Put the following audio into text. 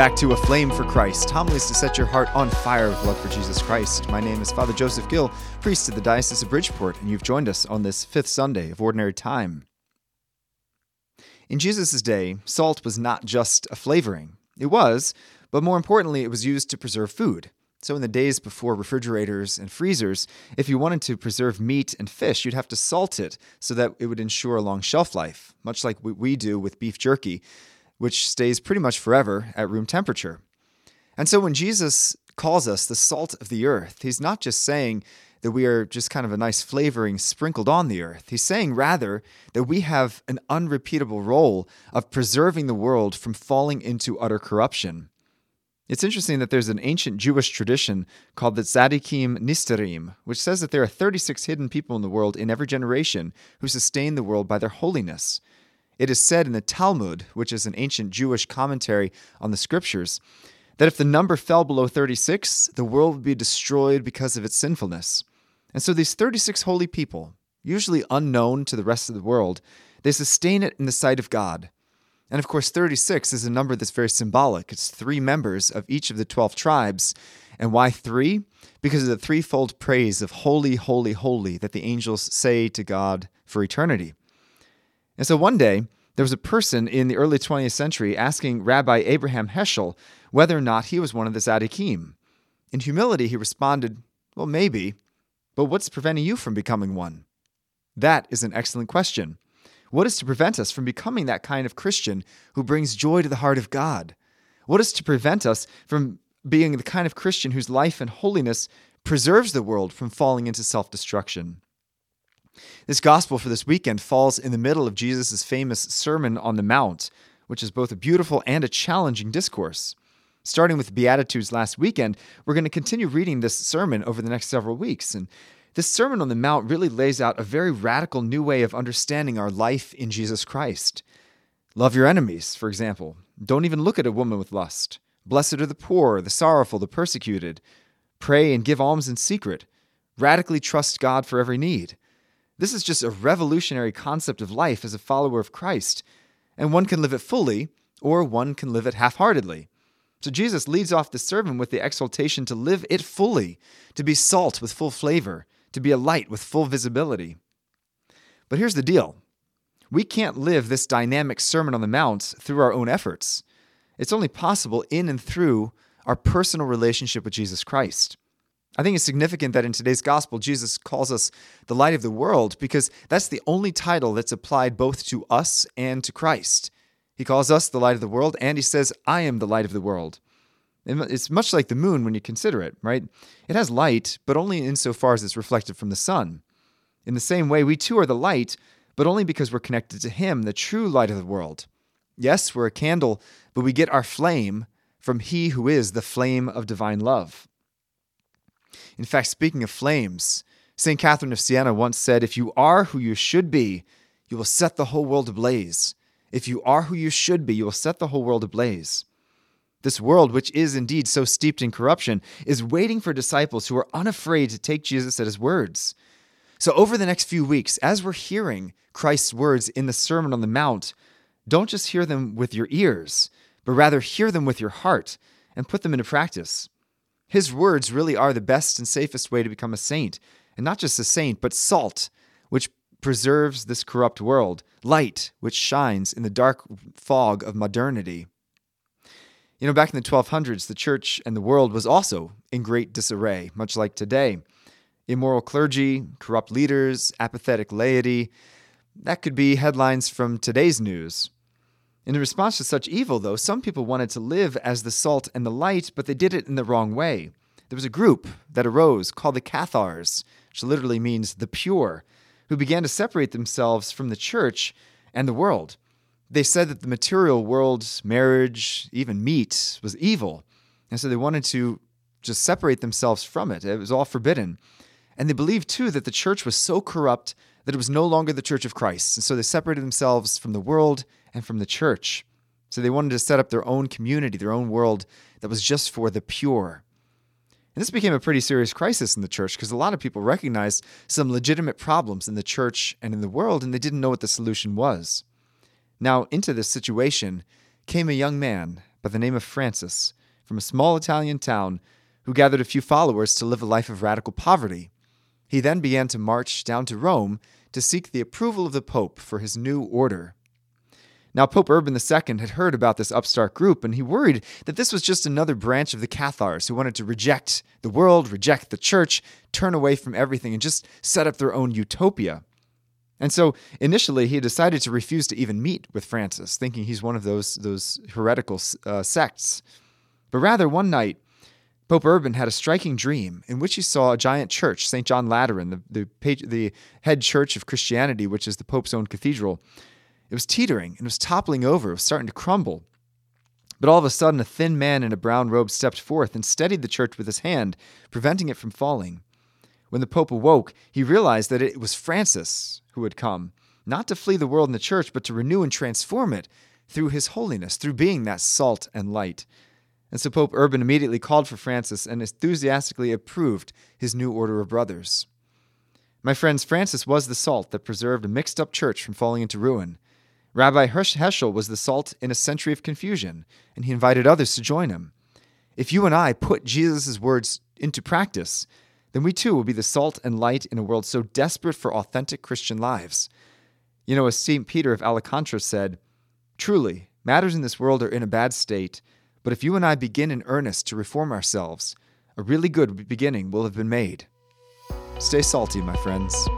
back to Aflame for Christ, homilies to set your heart on fire with love for Jesus Christ. My name is Father Joseph Gill, priest of the Diocese of Bridgeport, and you've joined us on this fifth Sunday of Ordinary Time. In Jesus' day, salt was not just a flavoring. It was, but more importantly, it was used to preserve food. So, in the days before refrigerators and freezers, if you wanted to preserve meat and fish, you'd have to salt it so that it would ensure a long shelf life, much like we do with beef jerky which stays pretty much forever at room temperature. And so when Jesus calls us the salt of the earth, he's not just saying that we are just kind of a nice flavoring sprinkled on the earth. He's saying rather that we have an unrepeatable role of preserving the world from falling into utter corruption. It's interesting that there's an ancient Jewish tradition called the Tzaddikim Nistarim, which says that there are 36 hidden people in the world in every generation who sustain the world by their holiness. It is said in the Talmud, which is an ancient Jewish commentary on the scriptures, that if the number fell below 36, the world would be destroyed because of its sinfulness. And so these 36 holy people, usually unknown to the rest of the world, they sustain it in the sight of God. And of course, 36 is a number that's very symbolic. It's three members of each of the 12 tribes. And why three? Because of the threefold praise of holy, holy, holy that the angels say to God for eternity. And so one day, there was a person in the early 20th century asking Rabbi Abraham Heschel whether or not he was one of the Tzaddikim. In humility, he responded, Well, maybe, but what's preventing you from becoming one? That is an excellent question. What is to prevent us from becoming that kind of Christian who brings joy to the heart of God? What is to prevent us from being the kind of Christian whose life and holiness preserves the world from falling into self destruction? This gospel for this weekend falls in the middle of Jesus' famous Sermon on the Mount, which is both a beautiful and a challenging discourse. Starting with Beatitudes last weekend, we're going to continue reading this sermon over the next several weeks. And this Sermon on the Mount really lays out a very radical new way of understanding our life in Jesus Christ. Love your enemies, for example. Don't even look at a woman with lust. Blessed are the poor, the sorrowful, the persecuted. Pray and give alms in secret. Radically trust God for every need. This is just a revolutionary concept of life as a follower of Christ, and one can live it fully or one can live it half heartedly. So Jesus leads off the sermon with the exaltation to live it fully, to be salt with full flavor, to be a light with full visibility. But here's the deal we can't live this dynamic Sermon on the Mount through our own efforts. It's only possible in and through our personal relationship with Jesus Christ. I think it's significant that in today's gospel, Jesus calls us the light of the world because that's the only title that's applied both to us and to Christ. He calls us the light of the world, and he says, I am the light of the world. It's much like the moon when you consider it, right? It has light, but only insofar as it's reflected from the sun. In the same way, we too are the light, but only because we're connected to Him, the true light of the world. Yes, we're a candle, but we get our flame from He who is the flame of divine love. In fact, speaking of flames, St. Catherine of Siena once said, If you are who you should be, you will set the whole world ablaze. If you are who you should be, you will set the whole world ablaze. This world, which is indeed so steeped in corruption, is waiting for disciples who are unafraid to take Jesus at his words. So, over the next few weeks, as we're hearing Christ's words in the Sermon on the Mount, don't just hear them with your ears, but rather hear them with your heart and put them into practice. His words really are the best and safest way to become a saint. And not just a saint, but salt, which preserves this corrupt world, light, which shines in the dark fog of modernity. You know, back in the 1200s, the church and the world was also in great disarray, much like today. Immoral clergy, corrupt leaders, apathetic laity. That could be headlines from today's news. In response to such evil, though, some people wanted to live as the salt and the light, but they did it in the wrong way. There was a group that arose called the Cathars, which literally means the pure, who began to separate themselves from the church and the world. They said that the material world, marriage, even meat, was evil. And so they wanted to just separate themselves from it. It was all forbidden. And they believed, too, that the church was so corrupt that it was no longer the church of Christ. And so they separated themselves from the world and from the church. So they wanted to set up their own community, their own world that was just for the pure. And this became a pretty serious crisis in the church because a lot of people recognized some legitimate problems in the church and in the world, and they didn't know what the solution was. Now, into this situation came a young man by the name of Francis from a small Italian town who gathered a few followers to live a life of radical poverty. He then began to march down to Rome to seek the approval of the Pope for his new order. Now, Pope Urban II had heard about this upstart group, and he worried that this was just another branch of the Cathars who wanted to reject the world, reject the church, turn away from everything, and just set up their own utopia. And so initially, he decided to refuse to even meet with Francis, thinking he's one of those, those heretical uh, sects. But rather, one night, Pope Urban had a striking dream in which he saw a giant church, St. John Lateran, the, the, the head church of Christianity, which is the Pope's own cathedral. It was teetering and it was toppling over, it was starting to crumble. But all of a sudden, a thin man in a brown robe stepped forth and steadied the church with his hand, preventing it from falling. When the Pope awoke, he realized that it was Francis who had come, not to flee the world and the church, but to renew and transform it through his holiness, through being that salt and light. And so Pope Urban immediately called for Francis and enthusiastically approved his new order of brothers. My friends, Francis was the salt that preserved a mixed up church from falling into ruin. Rabbi Heschel was the salt in a century of confusion, and he invited others to join him. If you and I put Jesus' words into practice, then we too will be the salt and light in a world so desperate for authentic Christian lives. You know, as St. Peter of Alcantara said, Truly, matters in this world are in a bad state, but if you and I begin in earnest to reform ourselves, a really good beginning will have been made. Stay salty, my friends.